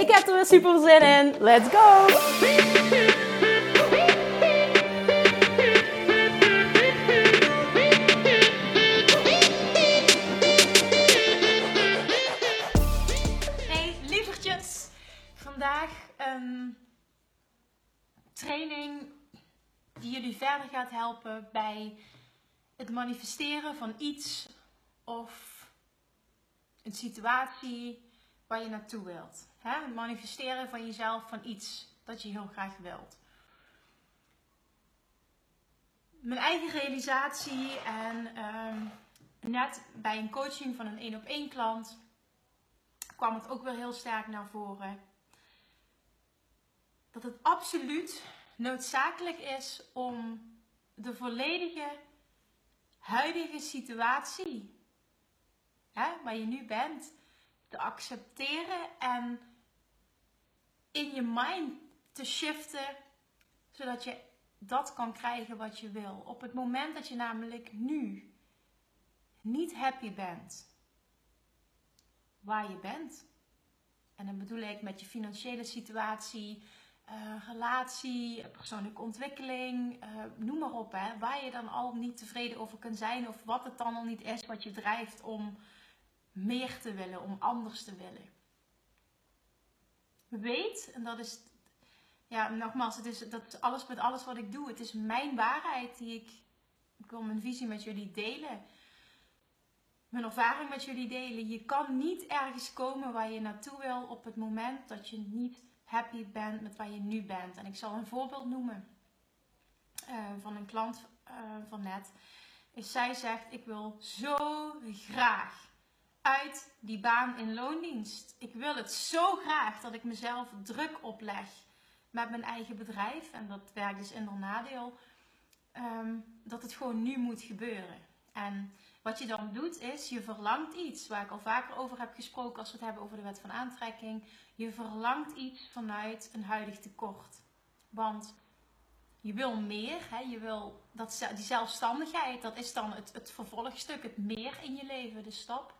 Ik heb er weer super zin in. Let's go! Hey lievertjes, vandaag een training die jullie verder gaat helpen bij het manifesteren van iets of een situatie waar je naartoe wilt. Het manifesteren van jezelf van iets dat je heel graag wilt. Mijn eigen realisatie en ehm, net bij een coaching van een één op één klant kwam het ook weer heel sterk naar voren. Dat het absoluut noodzakelijk is om de volledige huidige situatie, hè, waar je nu bent, te accepteren en in je mind te shiften, zodat je dat kan krijgen wat je wil. Op het moment dat je namelijk nu niet happy bent waar je bent. En dan bedoel ik met je financiële situatie, uh, relatie, persoonlijke ontwikkeling, uh, noem maar op. Hè, waar je dan al niet tevreden over kunt zijn of wat het dan al niet is wat je drijft om meer te willen, om anders te willen. Weet, en dat is, ja, nogmaals, het is, dat alles met alles wat ik doe. Het is mijn waarheid die ik, ik wil mijn visie met jullie delen. Mijn ervaring met jullie delen. Je kan niet ergens komen waar je naartoe wil op het moment dat je niet happy bent met waar je nu bent. En ik zal een voorbeeld noemen uh, van een klant uh, van net. Is zij zegt: Ik wil zo graag uit die baan in loondienst. Ik wil het zo graag dat ik mezelf druk opleg met mijn eigen bedrijf. En dat werkt dus in nadeel. Um, dat het gewoon nu moet gebeuren. En wat je dan doet is, je verlangt iets, waar ik al vaker over heb gesproken als we het hebben over de wet van aantrekking. Je verlangt iets vanuit een huidig tekort. Want je wil meer, hè? je wil dat, die zelfstandigheid, dat is dan het, het vervolgstuk, het meer in je leven, de stap.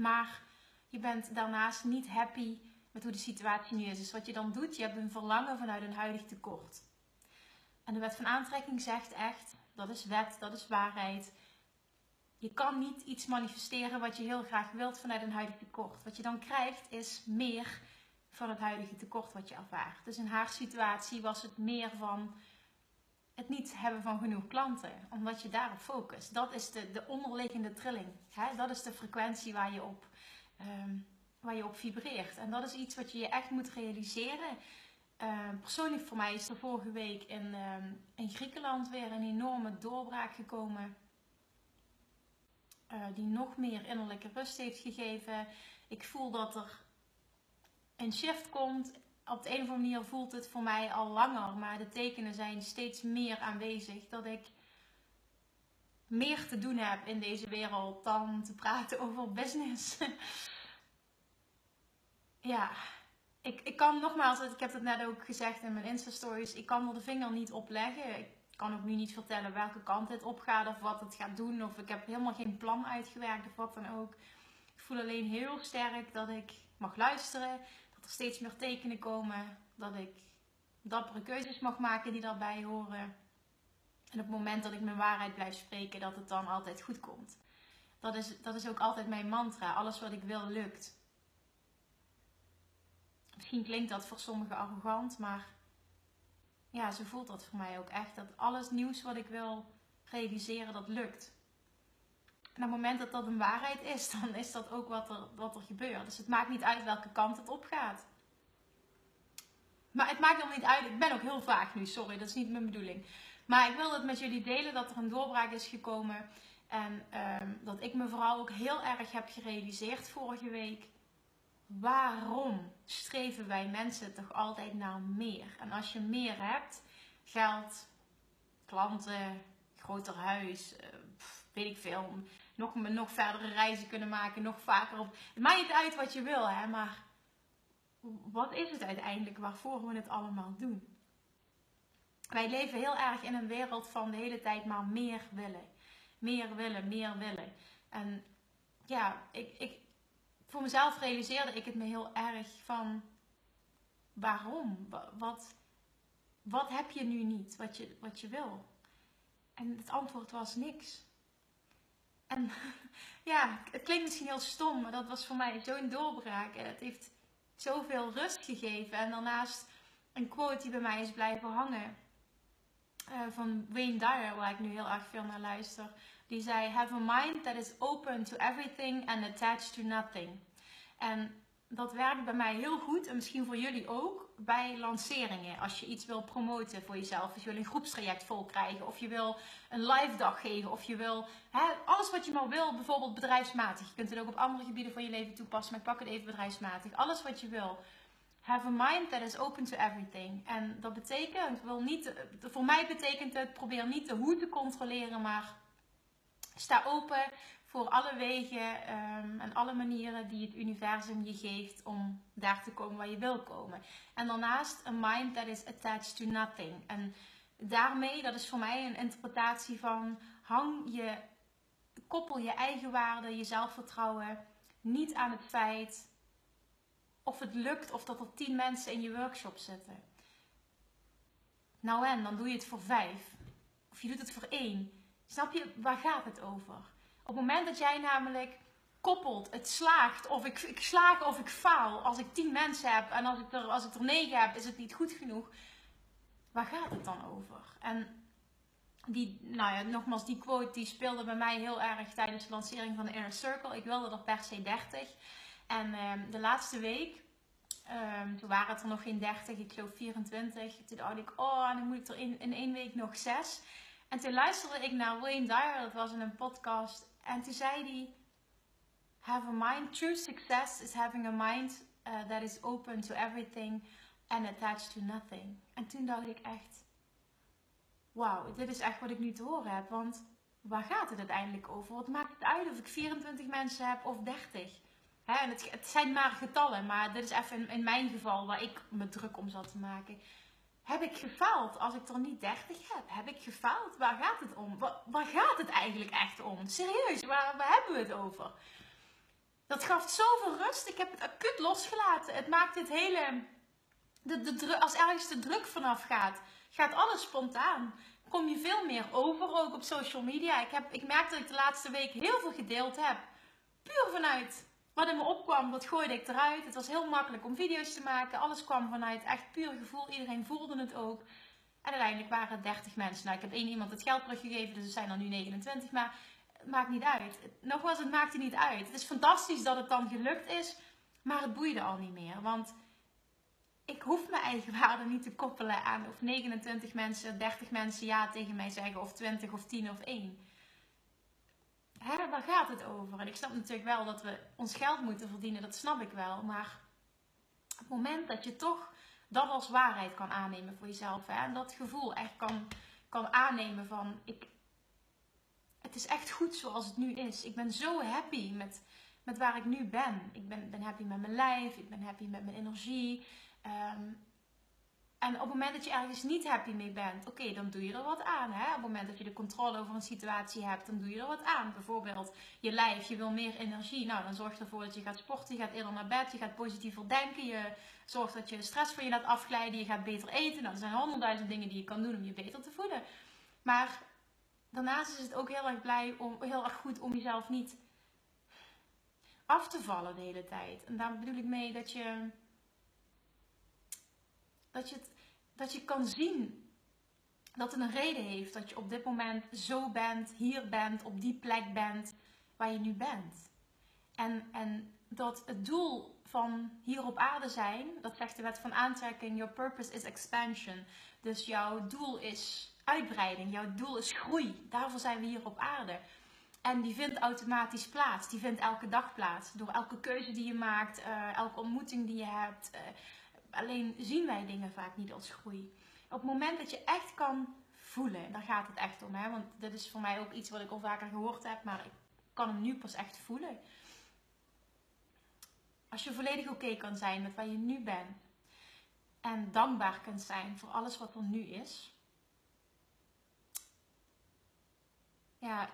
Maar je bent daarnaast niet happy met hoe de situatie nu is. Dus wat je dan doet, je hebt een verlangen vanuit een huidig tekort. En de wet van aantrekking zegt echt, dat is wet, dat is waarheid. Je kan niet iets manifesteren wat je heel graag wilt vanuit een huidig tekort. Wat je dan krijgt is meer van het huidige tekort wat je ervaart. Dus in haar situatie was het meer van het niet hebben van genoeg klanten, omdat je daarop focust. Dat is de, de onderliggende trilling. Hè? Dat is de frequentie waar je, op, um, waar je op vibreert. En dat is iets wat je je echt moet realiseren. Uh, persoonlijk voor mij is er vorige week in, um, in Griekenland weer een enorme doorbraak gekomen. Uh, die nog meer innerlijke rust heeft gegeven. Ik voel dat er een shift komt op de een of andere manier voelt het voor mij al langer, maar de tekenen zijn steeds meer aanwezig dat ik meer te doen heb in deze wereld dan te praten over business. ja, ik, ik kan nogmaals, ik heb het net ook gezegd in mijn Insta-stories, ik kan er de vinger niet op leggen. Ik kan ook nu niet vertellen welke kant het op gaat of wat het gaat doen. Of ik heb helemaal geen plan uitgewerkt of wat dan ook. Ik voel alleen heel sterk dat ik mag luisteren er steeds meer tekenen komen dat ik dappere keuzes mag maken die daarbij horen. En op het moment dat ik mijn waarheid blijf spreken, dat het dan altijd goed komt. Dat is, dat is ook altijd mijn mantra. Alles wat ik wil, lukt. Misschien klinkt dat voor sommigen arrogant, maar ja, zo voelt dat voor mij ook echt. Dat alles nieuws wat ik wil realiseren, dat lukt. En op het moment dat dat een waarheid is, dan is dat ook wat er, wat er gebeurt. Dus het maakt niet uit welke kant het op gaat. Maar het maakt nog niet uit. Ik ben ook heel vaag nu, sorry, dat is niet mijn bedoeling. Maar ik wil het met jullie delen dat er een doorbraak is gekomen. En um, dat ik me vooral ook heel erg heb gerealiseerd vorige week. waarom streven wij mensen toch altijd naar meer? En als je meer hebt, geld, klanten, groter huis, eh, weet ik veel, nog, nog verdere reizen kunnen maken, nog vaker op. Het maakt niet uit wat je wil, hè, maar wat is het uiteindelijk waarvoor we het allemaal doen? Wij leven heel erg in een wereld van de hele tijd maar meer willen. Meer willen, meer willen. En ja, ik, ik, voor mezelf realiseerde ik het me heel erg van waarom? Wat, wat heb je nu niet wat je, wat je wil? En het antwoord was niks. En ja, het klinkt misschien heel stom, maar dat was voor mij zo'n doorbraak. En het heeft zoveel rust gegeven. En daarnaast een quote die bij mij is blijven hangen. Uh, van Wayne Dyer, waar ik nu heel erg veel naar luister. Die zei: Have a mind that is open to everything and attached to nothing. En dat werkt bij mij heel goed en misschien voor jullie ook bij lanceringen. Als je iets wil promoten voor jezelf, als je wil een groepstraject vol krijgen, of je wil een live dag geven, of je wil hè, alles wat je maar wil, bijvoorbeeld bedrijfsmatig. Je kunt het ook op andere gebieden van je leven toepassen, maar ik pak het even bedrijfsmatig. Alles wat je wil. Have a mind that is open to everything. En dat betekent, wil niet, voor mij betekent het, probeer niet de hoe te controleren, maar sta open voor alle wegen ehm, en alle manieren die het universum je geeft om daar te komen waar je wil komen. En daarnaast een mind that is attached to nothing. En daarmee, dat is voor mij een interpretatie van hang je, koppel je eigen waarde, je zelfvertrouwen niet aan het feit of het lukt of dat er tien mensen in je workshop zitten. Nou en, dan doe je het voor vijf. Of je doet het voor één. Snap je, waar gaat het over? Het moment dat jij namelijk koppelt, het slaagt, of ik, ik slaag of ik faal, als ik tien mensen heb en als ik, er, als ik er negen heb, is het niet goed genoeg. Waar gaat het dan over? En die, nou ja, nogmaals, die quote die speelde bij mij heel erg tijdens de lancering van de Inner Circle. Ik wilde er per se 30. En um, de laatste week, um, toen waren het er nog geen 30, ik geloof 24. Toen dacht ik, oh, dan moet ik er in, in één week nog 6. En toen luisterde ik naar Wayne Dyer, dat was in een podcast. En toen zei hij: Have a mind. True success is having a mind uh, that is open to everything and attached to nothing. En toen dacht ik echt: Wauw, dit is echt wat ik nu te horen heb. Want waar gaat het uiteindelijk over? Wat maakt het uit of ik 24 mensen heb of 30? en het, het, zijn maar getallen, maar dit is even in, in mijn geval waar ik me druk om zat te maken. Heb ik gefaald als ik er niet 30 heb? Heb ik gefaald? Waar gaat het om? Waar, gaat het eigenlijk echt om? Serieus, waar, waar hebben we het over? Dat gaf zoveel rust. Ik heb het acuut losgelaten. Het maakt het hele. De, de, als ergens de druk vanaf gaat, gaat alles spontaan. Kom je veel meer over ook op social media. Ik, heb, ik merk dat ik de laatste week heel veel gedeeld heb. Puur vanuit wat in me opkwam, dat gooide ik eruit. Het was heel makkelijk om video's te maken. Alles kwam vanuit echt puur gevoel. Iedereen voelde het ook. En uiteindelijk waren het 30 mensen. Nou, ik heb één iemand het geld teruggegeven, dus er zijn er nu 29. Maar het maakt niet uit. Nogmaals, het maakte niet uit. Het is fantastisch dat het dan gelukt is, maar het boeide al niet meer. Want ik hoef mijn eigen waarde niet te koppelen aan of 29 mensen, 30 mensen ja tegen mij zeggen, of 20 of 10 of 1 hè, waar gaat het over? En ik snap natuurlijk wel dat we ons geld moeten verdienen, dat snap ik wel. Maar het moment dat je toch dat als waarheid kan aannemen voor jezelf, hè, en dat gevoel echt kan, kan aannemen van, ik, het is echt goed zoals het nu is. Ik ben zo happy met, met waar ik nu ben. Ik ben, ben happy met mijn lijf, ik ben happy met mijn energie. Um, en op het moment dat je ergens niet happy mee bent, oké, dan doe je er wat aan. Hè? Op het moment dat je de controle over een situatie hebt, dan doe je er wat aan. Bijvoorbeeld je lijf, je wil meer energie. Nou, dan zorg ervoor dat je gaat sporten, je gaat eerder naar bed, je gaat positiever denken. Je zorgt dat je stress van je laat afglijden, je gaat beter eten. Nou, er zijn honderdduizend dingen die je kan doen om je beter te voelen. Maar daarnaast is het ook heel erg, blij om, heel erg goed om jezelf niet af te vallen de hele tijd. En daar bedoel ik mee dat je dat je, het, dat je kan zien dat het een reden heeft dat je op dit moment zo bent, hier bent, op die plek bent waar je nu bent. En, en dat het doel van hier op aarde zijn, dat zegt de wet van aantrekking, your purpose is expansion. Dus jouw doel is uitbreiding, jouw doel is groei. Daarvoor zijn we hier op aarde. En die vindt automatisch plaats. Die vindt elke dag plaats. Door elke keuze die je maakt, uh, elke ontmoeting die je hebt. Uh, alleen zien wij dingen vaak niet als groei. Op het moment dat je echt kan voelen, daar gaat het echt om. Hè? Want dit is voor mij ook iets wat ik al vaker gehoord heb, maar ik kan hem nu pas echt voelen. Als je volledig oké kan zijn met waar je nu bent. En dankbaar kunt zijn voor alles wat er nu is. Ja,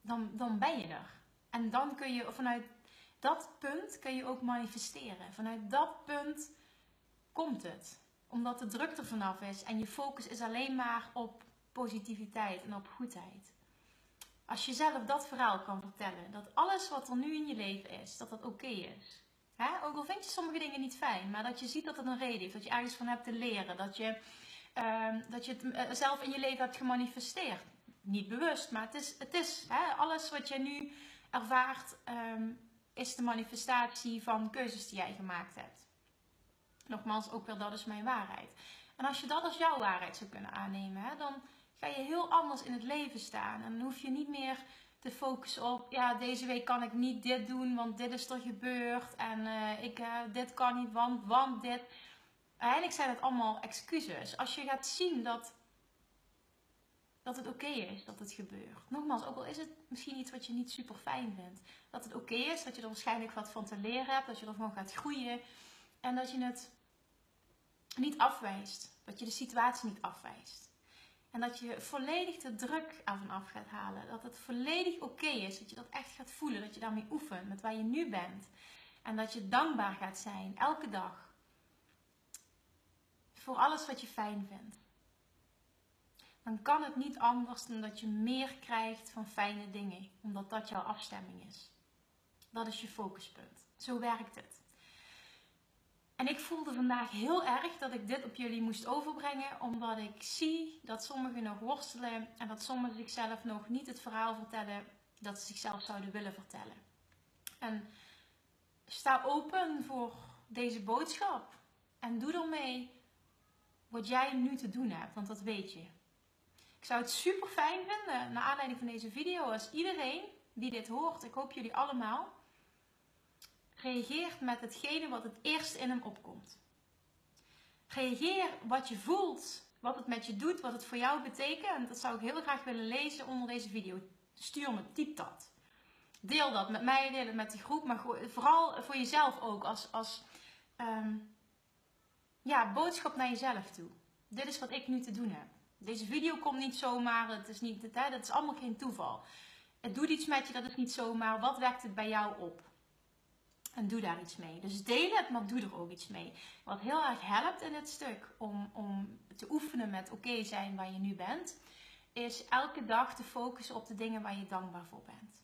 dan, dan ben je er. En dan kun je vanuit dat punt kun je ook manifesteren. Vanuit dat punt komt het. Omdat de druk er vanaf is en je focus is alleen maar op positiviteit en op goedheid. Als je zelf dat verhaal kan vertellen, dat alles wat er nu in je leven is, dat dat oké is. Ook al vind je sommige dingen niet fijn, maar dat je ziet dat het een reden heeft, dat je ergens van hebt te leren, dat je, uh, dat je het eh, zelf in je leven hebt gemanifesteerd niet bewust, maar het is, het is alles wat je nu ervaart, um, is de manifestatie van keuzes die jij gemaakt hebt. Nogmaals, ook wel dat is mijn waarheid. En als je dat als jouw waarheid zou kunnen aannemen, hè, dan ga je heel anders in het leven staan. En dan hoef je niet meer te focussen op, ja, deze week kan ik niet dit doen, want dit is er gebeurd. En uh, ik, uh, dit kan niet, want, want dit. Eigenlijk zijn het allemaal excuses. Als je gaat zien dat dat het oké is dat het gebeurt. Nogmaals, ook al is het misschien iets wat je niet super fijn vindt. Dat het oké is, dat je er waarschijnlijk wat van te leren hebt, dat je ervan gaat groeien. En dat je het niet afwijst. Dat je de situatie niet afwijst. En dat je volledig de druk ervan af gaat halen. Dat het volledig oké is. Dat je dat echt gaat voelen. Dat je daarmee oefent met waar je nu bent. En dat je dankbaar gaat zijn elke dag. Voor alles wat je fijn vindt dan kan het niet anders dan dat je meer krijgt van fijne dingen, omdat dat jouw afstemming is. Dat is je focuspunt. Zo werkt het. En ik voelde vandaag heel erg dat ik dit op jullie moest overbrengen, omdat ik zie dat sommigen nog worstelen en dat sommigen zichzelf nog niet het verhaal vertellen dat ze zichzelf zouden willen vertellen. En sta open voor deze boodschap en doe ermee wat jij nu te doen hebt, want dat weet je. Ik zou het super fijn vinden, naar aanleiding van deze video, als iedereen die dit hoort, ik hoop jullie allemaal, reageert met hetgene wat het eerst in hem opkomt. Reageer wat je voelt, wat het met je doet, wat het voor jou betekent. Dat zou ik heel graag willen lezen onder deze video. Stuur me, typ dat. Deel dat met mij, deel het met de groep, maar vooral voor jezelf ook als, als ehm, ja, boodschap naar jezelf toe. Dit is wat ik nu te doen heb. Deze video komt niet zomaar, het is niet, hè, dat is allemaal geen toeval. Het doet iets met je, dat is niet zomaar. Wat werkt het bij jou op? En doe daar iets mee. Dus deel het, maar doe er ook iets mee. Wat heel erg helpt in het stuk om, om te oefenen met oké zijn waar je nu bent, is elke dag te focussen op de dingen waar je dankbaar voor bent.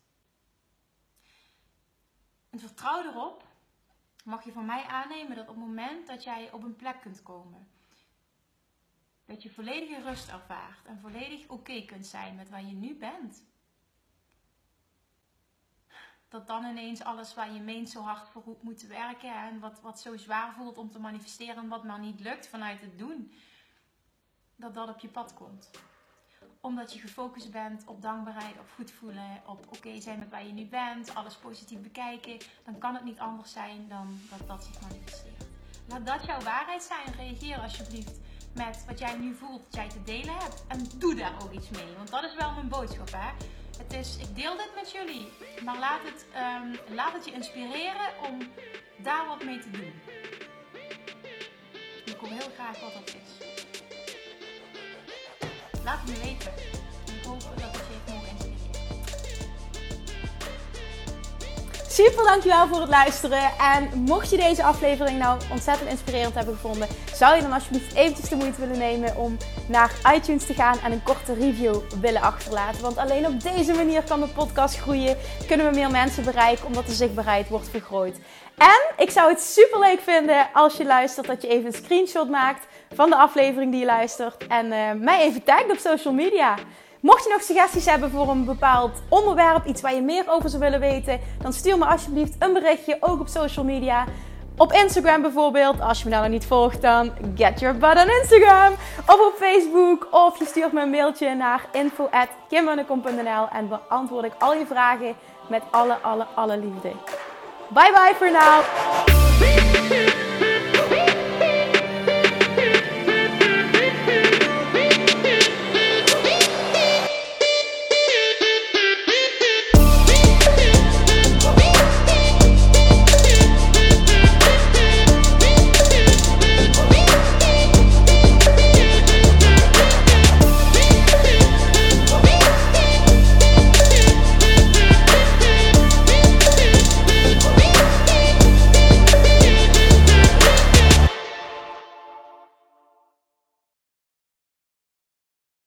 En vertrouw erop, mag je van mij aannemen dat op het moment dat jij op een plek kunt komen dat je volledige rust ervaart en volledig oké kunt zijn met waar je nu bent. Dat dan ineens alles waar je meent zo hard voor moet werken en wat, wat zo zwaar voelt om te manifesteren en wat maar niet lukt vanuit het doen, dat dat op je pad komt. Omdat je gefocust bent op dankbaarheid, op goed voelen, op oké zijn met waar je nu bent, alles positief bekijken, dan kan het niet anders zijn dan dat dat zich manifesteert. Laat dat jouw waarheid zijn. Reageer alsjeblieft met wat jij nu voelt dat jij te delen hebt. En doe daar ook iets mee. Want dat is wel mijn boodschap. Hè? Het is, ik deel dit met jullie. Maar laat het, um, laat het je inspireren om daar wat mee te doen. Ik hoor heel graag wat dat is. Laat het me weten. Ik hoop dat het Super dankjewel voor het luisteren. En mocht je deze aflevering nou ontzettend inspirerend hebben gevonden, zou je dan alsjeblieft eventjes de moeite willen nemen om naar iTunes te gaan en een korte review willen achterlaten. Want alleen op deze manier kan de podcast groeien, kunnen we meer mensen bereiken, omdat de zichtbaarheid wordt vergroot. En ik zou het super leuk vinden als je luistert dat je even een screenshot maakt van de aflevering die je luistert en uh, mij even tagt op social media. Mocht je nog suggesties hebben voor een bepaald onderwerp, iets waar je meer over zou willen weten, dan stuur me alsjeblieft een berichtje, ook op social media. Op Instagram bijvoorbeeld. Als je me nou nog niet volgt, dan get your butt on Instagram. Of op Facebook. Of je stuurt me een mailtje naar info.kimmunnekom.nl en beantwoord ik al je vragen met alle, alle, alle liefde. Bye bye voor now.